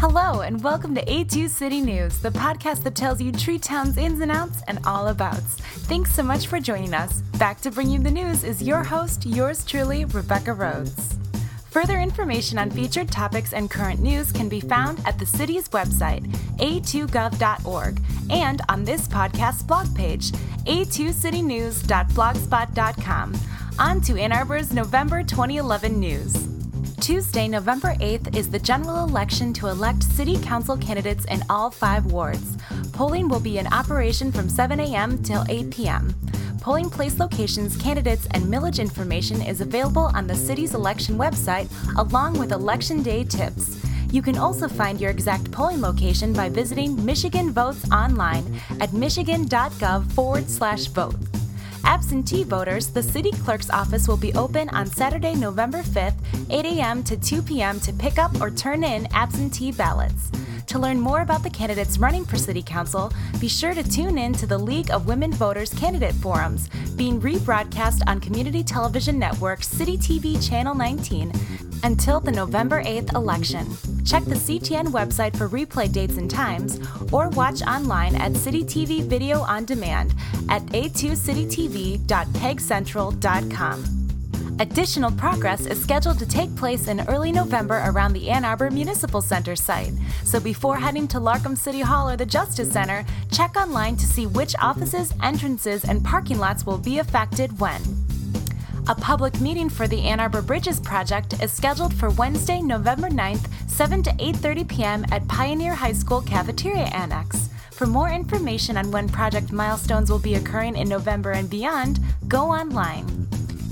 Hello, and welcome to A2 City News, the podcast that tells you Tree Town's ins and outs and all abouts. Thanks so much for joining us. Back to bring you the news is your host, yours truly, Rebecca Rhodes. Further information on featured topics and current news can be found at the city's website, a2gov.org, and on this podcast's blog page, a2citynews.blogspot.com. On to Ann Arbor's November 2011 news. Tuesday, November 8th, is the general election to elect city council candidates in all five wards. Polling will be in operation from 7 a.m. till 8 p.m. Polling place locations, candidates, and millage information is available on the city's election website, along with election day tips. You can also find your exact polling location by visiting Michigan Votes online at michigan.gov forward slash vote. Absentee voters, the city clerk's office will be open on Saturday, November 5th, 8 a.m. to 2 p.m. to pick up or turn in absentee ballots. To learn more about the candidates running for City Council, be sure to tune in to the League of Women Voters candidate forums, being rebroadcast on Community Television Network City TV Channel 19 until the November 8th election. Check the CTN website for replay dates and times, or watch online at City TV Video on Demand at a2citytv.pegcentral.com. Additional progress is scheduled to take place in early November around the Ann Arbor Municipal Center site. So before heading to Larcom City Hall or the Justice Center, check online to see which offices, entrances, and parking lots will be affected when. A public meeting for the Ann Arbor Bridges project is scheduled for Wednesday, November 9th, 7 to 8:30 p.m. at Pioneer High School Cafeteria Annex. For more information on when project milestones will be occurring in November and beyond, go online.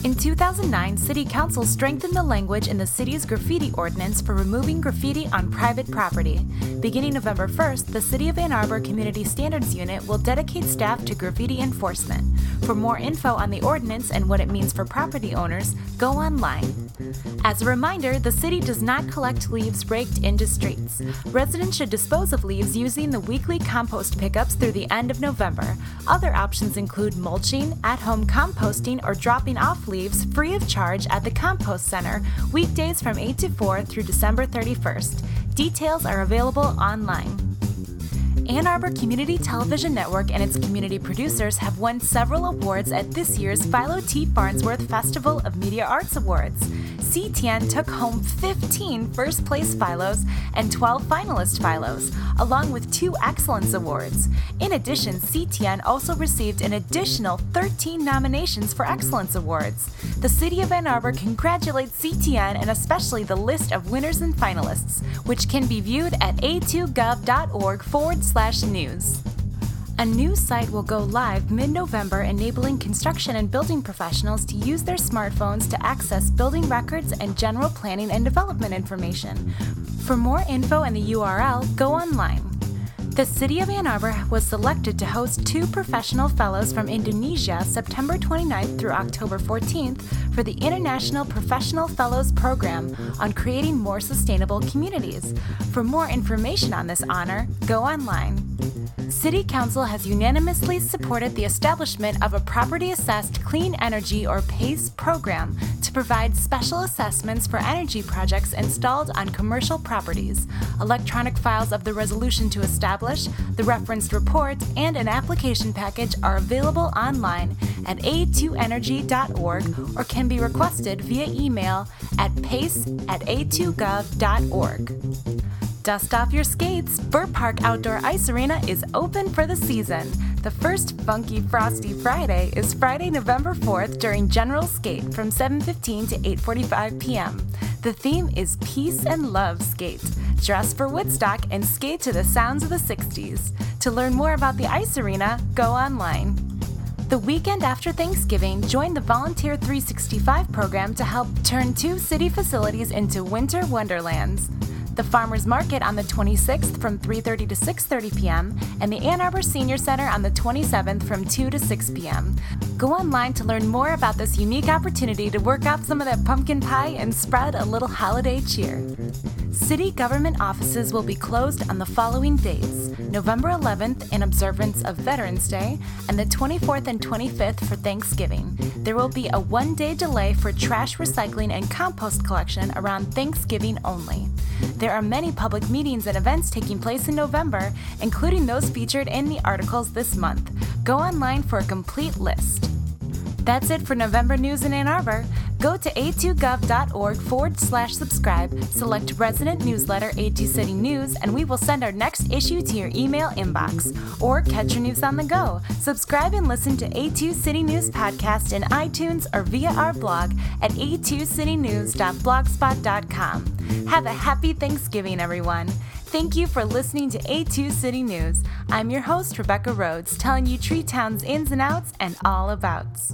In 2009, City Council strengthened the language in the city's graffiti ordinance for removing graffiti on private property. Beginning November 1st, the City of Ann Arbor Community Standards Unit will dedicate staff to graffiti enforcement. For more info on the ordinance and what it means for property owners, go online. As a reminder, the city does not collect leaves raked into streets. Residents should dispose of leaves using the weekly compost pickups through the end of November. Other options include mulching, at home composting, or dropping off leaves free of charge at the Compost Center weekdays from 8 to 4 through December 31st. Details are available online. Ann Arbor Community Television Network and its community producers have won several awards at this year's Philo T. Farnsworth Festival of Media Arts Awards. CTN took home 15 first place Philos and 12 finalist Philos, along with two Excellence Awards. In addition, CTN also received an additional 13 nominations for Excellence Awards. The City of Ann Arbor congratulates CTN and especially the list of winners and finalists, which can be viewed at a2gov.org forward slash news. A new site will go live mid November, enabling construction and building professionals to use their smartphones to access building records and general planning and development information. For more info and the URL, go online. The City of Ann Arbor was selected to host two professional fellows from Indonesia September 29th through October 14th for the International Professional Fellows Program on creating more sustainable communities. For more information on this honor, go online. City Council has unanimously supported the establishment of a Property Assessed Clean Energy or PACE program to provide special assessments for energy projects installed on commercial properties. Electronic files of the resolution to establish, the referenced report, and an application package are available online at a2energy.org or can be requested via email at pace at a2gov.org. Dust off your skates. Buhr Park Outdoor Ice Arena is open for the season. The first Funky Frosty Friday is Friday, November 4th during General Skate from 7:15 to 8:45 p.m. The theme is Peace and Love Skate. Dress for Woodstock and skate to the sounds of the 60s. To learn more about the ice arena, go online. The weekend after Thanksgiving, join the Volunteer 365 program to help turn two city facilities into winter wonderlands the Farmers Market on the 26th from 3:30 to 6:30 p.m. and the Ann Arbor Senior Center on the 27th from 2 to 6 p.m. Go online to learn more about this unique opportunity to work out some of that pumpkin pie and spread a little holiday cheer. City government offices will be closed on the following days November 11th in observance of Veterans Day, and the 24th and 25th for Thanksgiving. There will be a one day delay for trash recycling and compost collection around Thanksgiving only. There are many public meetings and events taking place in November, including those featured in the articles this month. Go online for a complete list. That's it for November news in Ann Arbor. Go to a2gov.org forward slash subscribe, select resident newsletter A2 City News, and we will send our next issue to your email inbox. Or catch your news on the go. Subscribe and listen to A2 City News podcast in iTunes or via our blog at a2citynews.blogspot.com. Have a happy Thanksgiving, everyone. Thank you for listening to A2 City News. I'm your host, Rebecca Rhodes, telling you Tree Town's ins and outs and all abouts.